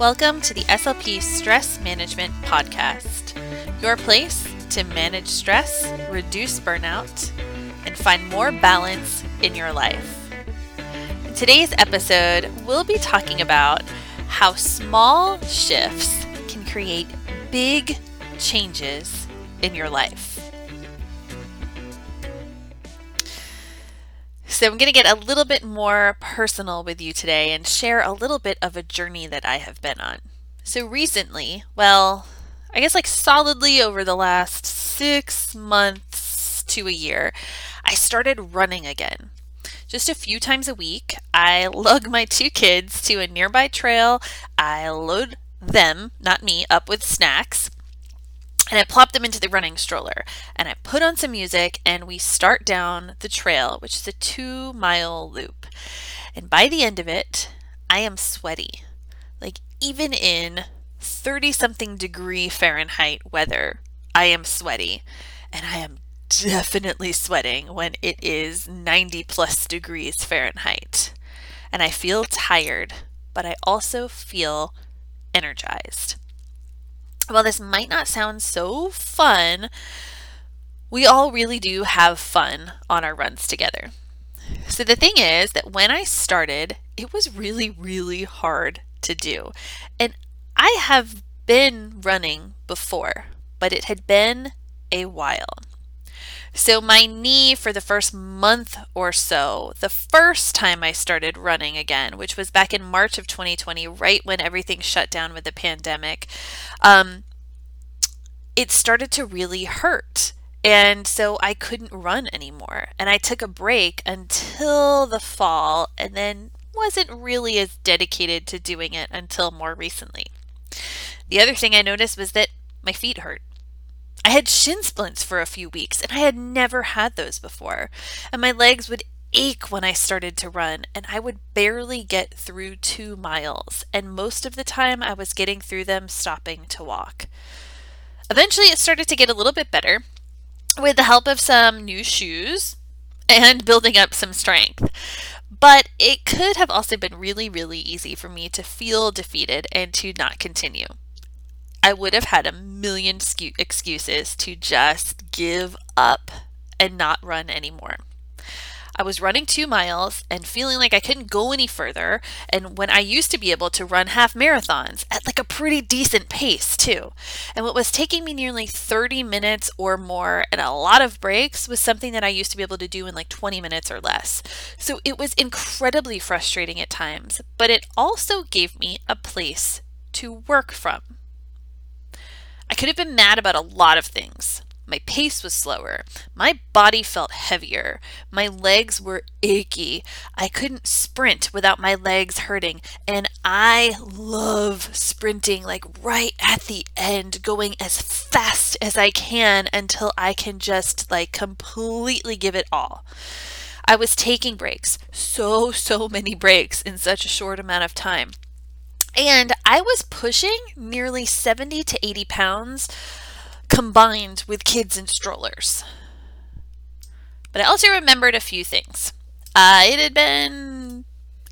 Welcome to the SLP Stress Management Podcast, your place to manage stress, reduce burnout, and find more balance in your life. In today's episode, we'll be talking about how small shifts can create big changes in your life. So, I'm going to get a little bit more personal with you today and share a little bit of a journey that I have been on. So, recently, well, I guess like solidly over the last six months to a year, I started running again. Just a few times a week, I lug my two kids to a nearby trail. I load them, not me, up with snacks and I plop them into the running stroller and I put on some music and we start down the trail, which is a two mile loop. And by the end of it, I am sweaty. Like, even in 30 something degree Fahrenheit weather, I am sweaty. And I am definitely sweating when it is 90 plus degrees Fahrenheit. And I feel tired, but I also feel energized while this might not sound so fun, we all really do have fun on our runs together. So the thing is that when I started, it was really, really hard to do. And I have been running before, but it had been a while. So, my knee for the first month or so, the first time I started running again, which was back in March of 2020, right when everything shut down with the pandemic, um, it started to really hurt. And so I couldn't run anymore. And I took a break until the fall and then wasn't really as dedicated to doing it until more recently. The other thing I noticed was that my feet hurt. I had shin splints for a few weeks, and I had never had those before. And my legs would ache when I started to run, and I would barely get through two miles. And most of the time, I was getting through them stopping to walk. Eventually, it started to get a little bit better with the help of some new shoes and building up some strength. But it could have also been really, really easy for me to feel defeated and to not continue. I would have had a million excuses to just give up and not run anymore. I was running two miles and feeling like I couldn't go any further. And when I used to be able to run half marathons at like a pretty decent pace, too. And what was taking me nearly 30 minutes or more and a lot of breaks was something that I used to be able to do in like 20 minutes or less. So it was incredibly frustrating at times, but it also gave me a place to work from. I could have been mad about a lot of things. My pace was slower. My body felt heavier. My legs were achy. I couldn't sprint without my legs hurting. And I love sprinting, like right at the end, going as fast as I can until I can just like completely give it all. I was taking breaks, so, so many breaks in such a short amount of time. And I was pushing nearly 70 to 80 pounds combined with kids in strollers. But I also remembered a few things. Uh, it had been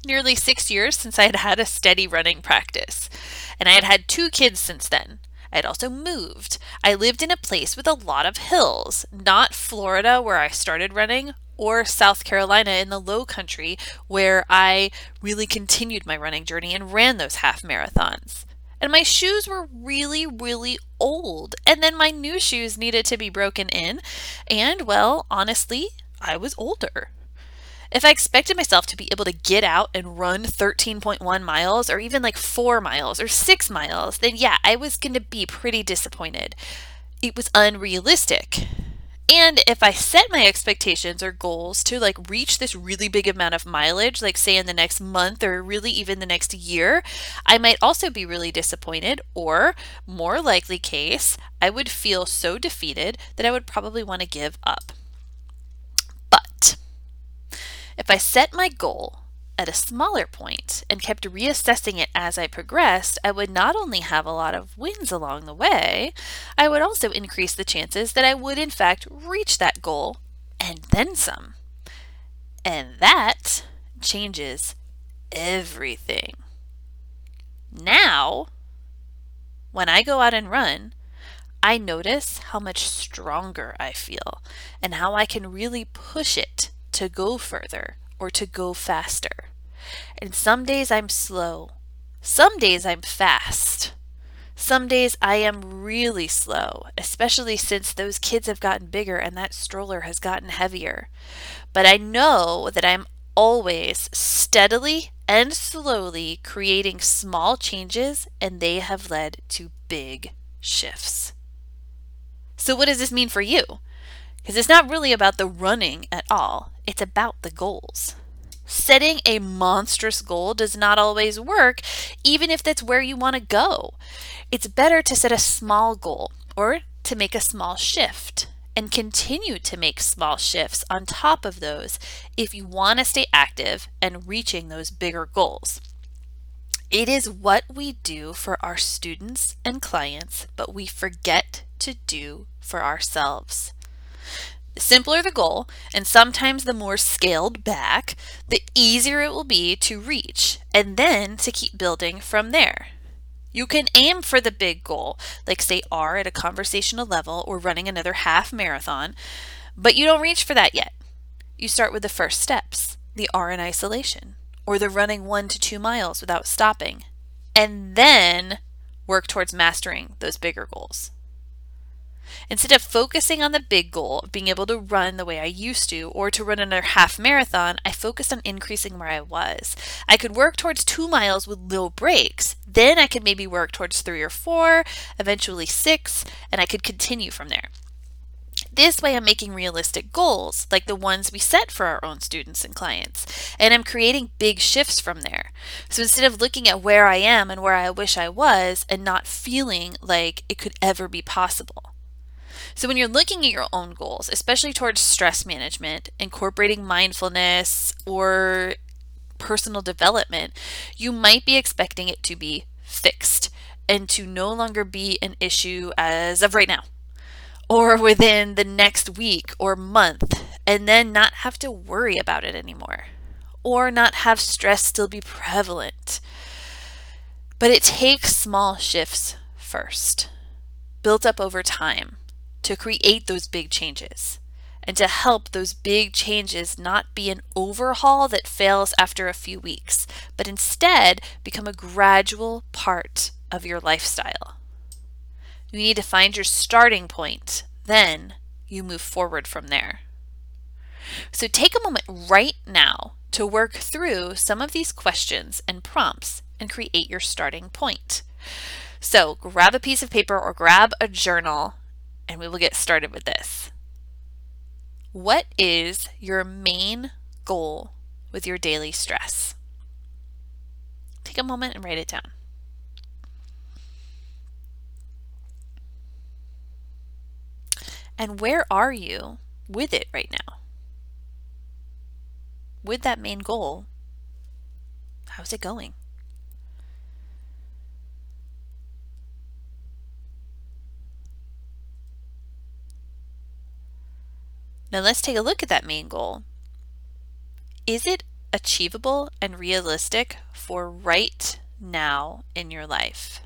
nearly six years since I had had a steady running practice, and I had had two kids since then. I had also moved. I lived in a place with a lot of hills, not Florida where I started running, or South Carolina in the low country where I really continued my running journey and ran those half marathons. And my shoes were really, really old. And then my new shoes needed to be broken in. And, well, honestly, I was older. If I expected myself to be able to get out and run 13.1 miles or even like 4 miles or 6 miles, then yeah, I was going to be pretty disappointed. It was unrealistic. And if I set my expectations or goals to like reach this really big amount of mileage, like say in the next month or really even the next year, I might also be really disappointed, or more likely case, I would feel so defeated that I would probably want to give up. But if I set my goal at a smaller point and kept reassessing it as I progressed, I would not only have a lot of wins along the way, I would also increase the chances that I would in fact reach that goal and then some. And that changes everything. Now, when I go out and run, I notice how much stronger I feel and how I can really push it to go further or to go faster. And some days I'm slow, some days I'm fast. Some days I am really slow, especially since those kids have gotten bigger and that stroller has gotten heavier. But I know that I'm always steadily and slowly creating small changes, and they have led to big shifts. So, what does this mean for you? Because it's not really about the running at all, it's about the goals. Setting a monstrous goal does not always work, even if that's where you want to go. It's better to set a small goal or to make a small shift and continue to make small shifts on top of those if you want to stay active and reaching those bigger goals. It is what we do for our students and clients, but we forget to do for ourselves. The simpler the goal, and sometimes the more scaled back, the easier it will be to reach and then to keep building from there. You can aim for the big goal, like say R at a conversational level or running another half marathon, but you don't reach for that yet. You start with the first steps, the R in isolation, or the running one to two miles without stopping, and then work towards mastering those bigger goals. Instead of focusing on the big goal of being able to run the way I used to or to run another half marathon, I focused on increasing where I was. I could work towards two miles with low breaks. Then I could maybe work towards three or four, eventually six, and I could continue from there. This way, I'm making realistic goals, like the ones we set for our own students and clients, and I'm creating big shifts from there. So instead of looking at where I am and where I wish I was and not feeling like it could ever be possible. So, when you're looking at your own goals, especially towards stress management, incorporating mindfulness, or personal development, you might be expecting it to be fixed and to no longer be an issue as of right now or within the next week or month, and then not have to worry about it anymore or not have stress still be prevalent. But it takes small shifts first, built up over time to create those big changes and to help those big changes not be an overhaul that fails after a few weeks, but instead become a gradual part of your lifestyle. You need to find your starting point, then you move forward from there. So take a moment right now to work through some of these questions and prompts and create your starting point. So grab a piece of paper or grab a journal and we will get started with this. What is your main goal with your daily stress? Take a moment and write it down. And where are you with it right now? With that main goal, how's it going? Now let's take a look at that main goal. Is it achievable and realistic for right now in your life?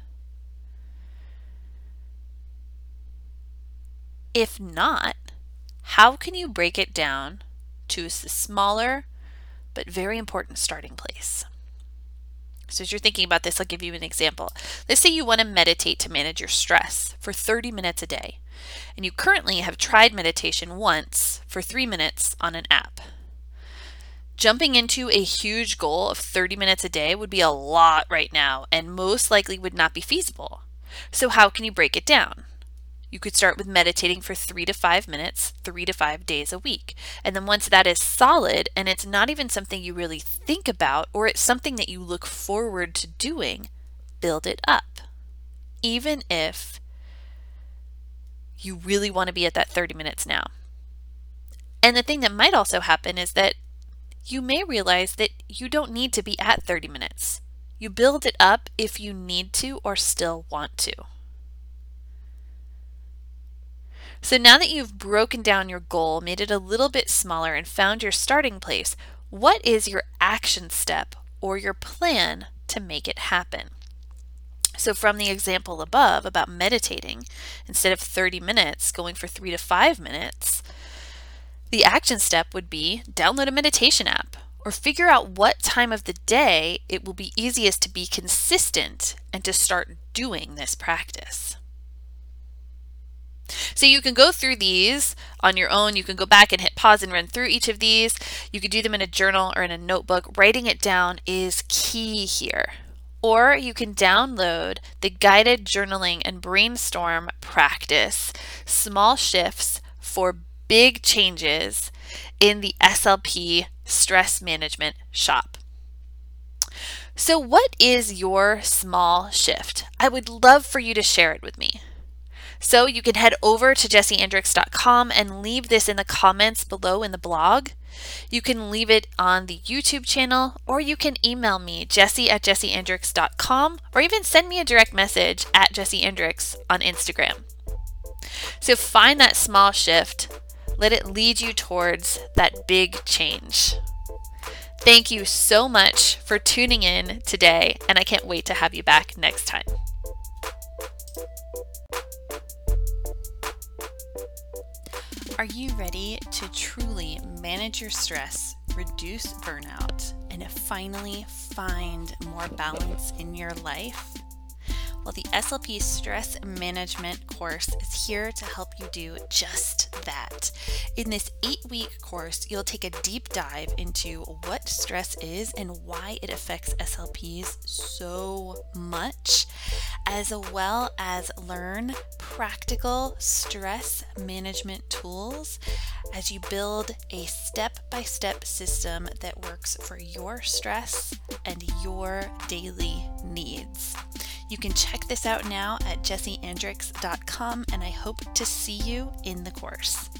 If not, how can you break it down to a smaller but very important starting place? So, as you're thinking about this, I'll give you an example. Let's say you want to meditate to manage your stress for 30 minutes a day and you currently have tried meditation once for three minutes on an app. Jumping into a huge goal of 30 minutes a day would be a lot right now and most likely would not be feasible. So, how can you break it down? You could start with meditating for three to five minutes, three to five days a week. And then once that is solid and it's not even something you really think about or it's something that you look forward to doing, build it up. Even if you really want to be at that 30 minutes now. And the thing that might also happen is that you may realize that you don't need to be at 30 minutes. You build it up if you need to or still want to. So now that you've broken down your goal, made it a little bit smaller, and found your starting place, what is your action step or your plan to make it happen? So, from the example above about meditating, instead of 30 minutes, going for three to five minutes, the action step would be download a meditation app or figure out what time of the day it will be easiest to be consistent and to start doing this practice. So you can go through these on your own. You can go back and hit pause and run through each of these. You could do them in a journal or in a notebook. Writing it down is key here. Or you can download the guided journaling and brainstorm practice, small shifts for big changes in the SLP stress management shop. So, what is your small shift? I would love for you to share it with me. So, you can head over to jessieandricks.com and leave this in the comments below in the blog. You can leave it on the YouTube channel, or you can email me, jessie at jessieandricks.com, or even send me a direct message at jessieandricks on Instagram. So, find that small shift let it lead you towards that big change. Thank you so much for tuning in today, and I can't wait to have you back next time. Are you ready to truly manage your stress, reduce burnout, and finally find more balance in your life? Well, the SLP Stress Management course is here to help you do just that. In this eight week course, you'll take a deep dive into what stress is and why it affects SLPs so much, as well as learn practical stress management tools as you build a step by step system that works for your stress and your daily needs. You can check this out now at jessieandricks.com, and I hope to see you in the course.